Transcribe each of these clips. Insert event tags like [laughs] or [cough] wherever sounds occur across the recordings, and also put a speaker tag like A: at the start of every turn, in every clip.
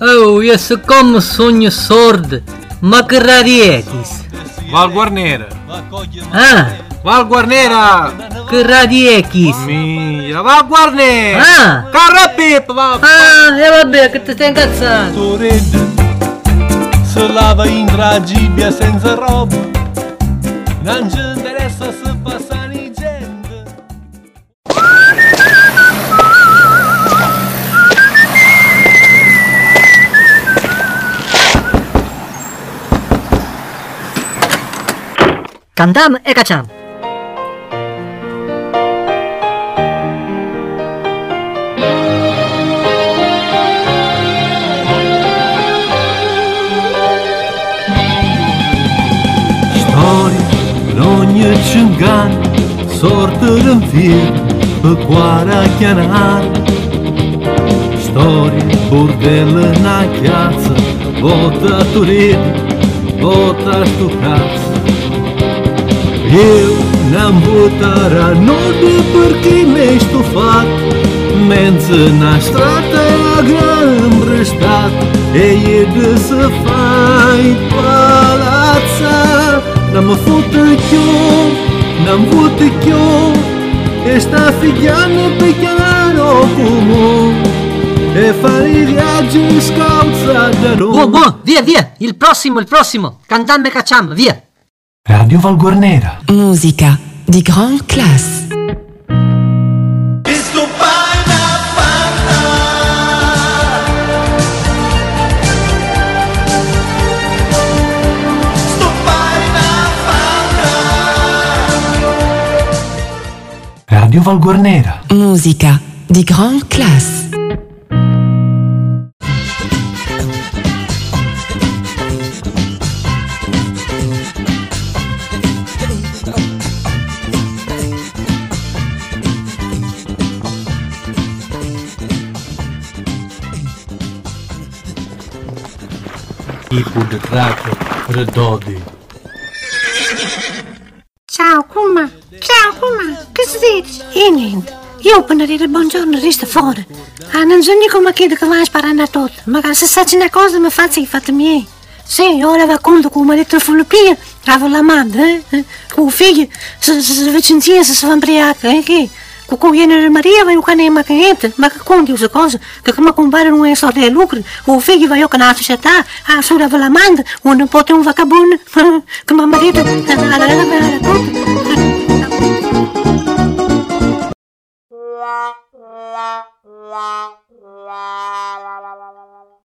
A: Oh, eu se como sonho sordo, ma que radietis.
B: É Valguarneira.
A: Ah.
B: Valguarneira.
A: Que radietis.
B: É Mira, Valguarneira.
A: Ah.
B: Carrapipa, Val.
A: Ah, é ela bem, que te tem
C: caçado. Torede. Se lava in ragibia senza roba. Non ci interessa se ガン
D: ダムエ
C: カちゃん。një qëngan Sortë rëmfir Pëkuara kjanar Shtori burdelë na kjacë Vota turit Vota shtukacë Eu não votará nada porque nem estou fato Mente na estrada a grande estado E de se fai me foto que eu, voto que eu Esta figliana pequena comum E fare i viaggi scalza da Roma
D: Buon, buon, via, via. Il prossimo, il prossimo. Cantam e cacciam, via.
C: Radio Valguarnera
E: Musica di grande classe.
C: Radio Valguarnera
E: Musica di grande classe.
B: Tipo de traco, redodi.
F: Ciao Kuma, ciao Kuma, che si? E niente, io per dire buongiorno resta fuori. Ah, non so neanche come chiede che vai a sparare a tutto, ma se sai una cosa mi faccio i fatti miei. Sì, ora va conto mi ha detto Filippino, avevo la madre, eh? eh, Con i figli, se se se vicino se si fa imbriaca, eh, che? kukuyener maria vai mas makaet makakundi usa coisa, que kama kumbara não é só de lucro o filho vai okan ato seta tá, a sura valamanda onde pode um vacabun [laughs] que mamarita La la la la la la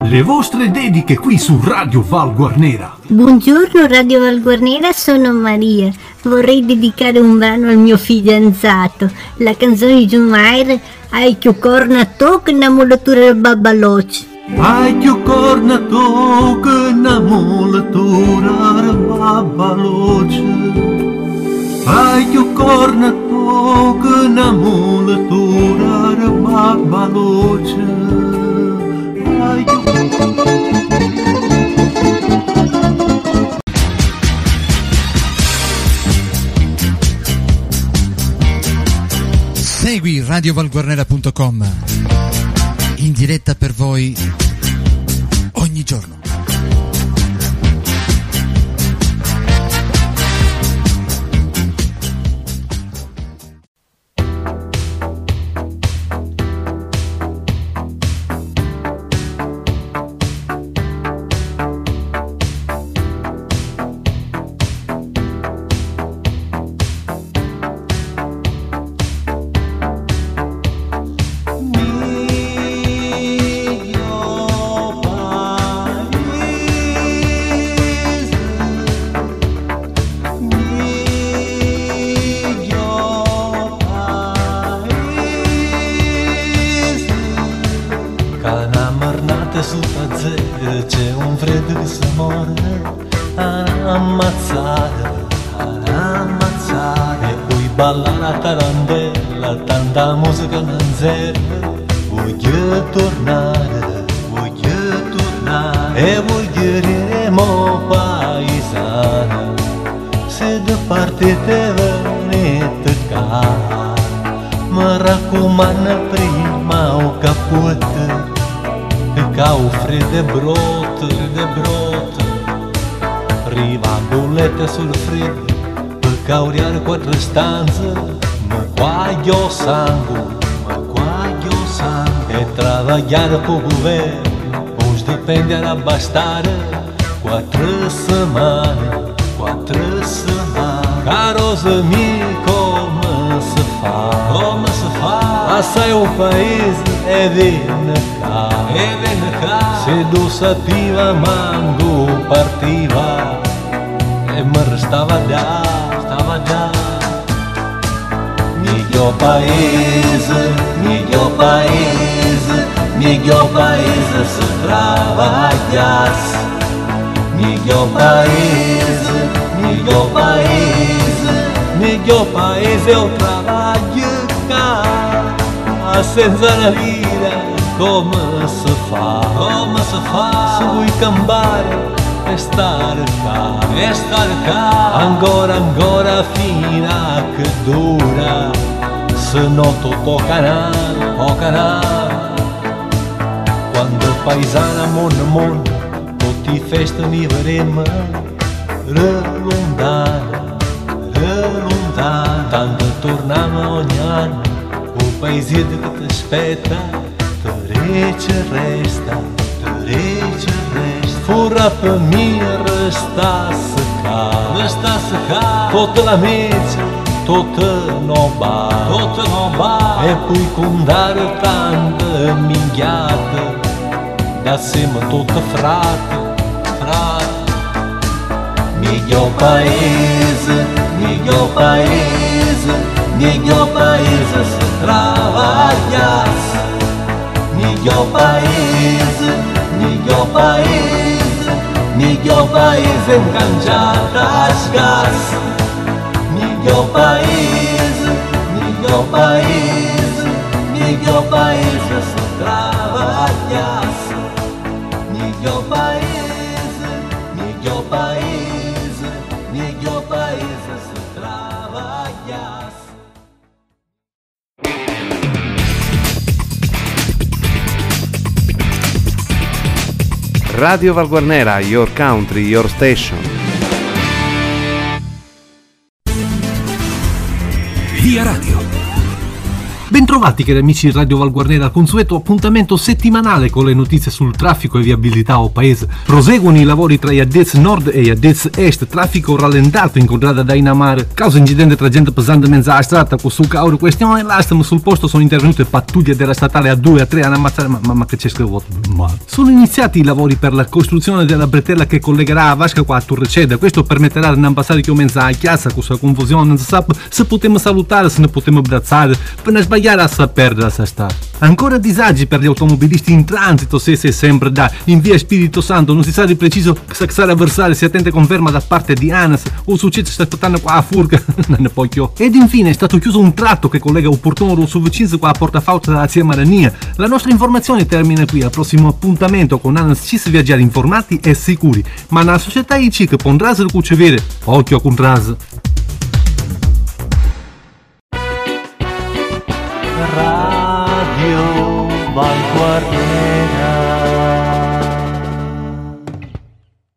C: Le vostre dediche qui su Radio Valguarnera
G: Buongiorno Radio Valguarnera, sono Maria. Vorrei dedicare un brano al mio fidanzato. La canzone di Jumaire Ai che corna tocca una molatura del babbaloce.
C: Ai che corna tocca una molatura babbaloce Ai che corna molatura babbaloce Ai che
H: Segui radiovalguarnera.com in diretta per voi ogni giorno.
C: Ammazzare puoi ballare la tarantella tanta musica non serve voglio tornare voglio tornare. E voglieremo paesana se da parte te venite qua mi raccomando prima o capote E ca o freddo e brotto, freddo e brotto. Riva bollette sul freddo caurear quatro stanze, ma quaglia o sangue, ma sangue. É trabalhar para o governo, pois depende bastar quatro semanas, quatro semanas. Caros amigos, como se faz? Como se faz? Passei o país, é de cá, é de cá. Se do sativa mando partiva, e me restava dar trabalhar. Melhor país, melhor país, melhor país se trabalhas. Melhor país, melhor país, melhor país eu trabalho cá. A vida, como se faz, como se faz, se vou cambar. E stare cá E Ancora, ancora fino a che dura Se no tu toccarà, toccarà Quando paesana mon mon Tutti feste mi vedremo Relondare, relondare Tanto torniamo ogni anno O paesino che ti aspetta Te resta, te rece Fura família está a Toda a secar. toda la meți, toată E pui cundară dar mingheată. De asemă toată frată. Frată. Miguel Paese, Miguel Paese, Miguel Paese se trabalhasse. Miguel Paese, Miguel Paese. Miguel País enganchadas gas. Miguel País, Miguel País Miguel País, eu sou trabalhar
I: Radio Valguarnera, your country, your station.
H: Via Radio.
B: Bentrovati cari amici di Radio Valguarnera al consueto appuntamento settimanale con le notizie sul traffico e viabilità o paese. Proseguono i lavori tra addetti nord e addetti est, traffico rallentato incontrata da Inamare, causa incidente tra gente pesante in mezzo alla strada con su cauro questione l'asta, ma sul posto sono intervenute pattuglie della statale a 2 a 3 a ammazzare, ma, ma, ma che c'è scritto? Ma. Sono iniziati i lavori per la costruzione della bretella che collegherà a Vasca qua a Torreceda, questo permetterà di non passare più mezzo a chiassa con sua confusione, se potremo salutare, se ne potremo abbracciare, per non sbagliare a sapere se sta. Ancora disagi per gli automobilisti in transito se si sempre da in via Spirito Santo, non si sa di preciso se sarà versare, si attende conferma da parte di ANAS o succede sta aspettando qua a Furga, [laughs] non ne più. Ed infine è stato chiuso un tratto che collega Opportuno Rosso Vicinzo qua a Portafauta da Zia Marania. La nostra informazione termina qui, al prossimo appuntamento con ANAS ci si viaggiare informati e sicuri, ma nella società IC che pondrà il cucevere, occhio a contras.
C: Ra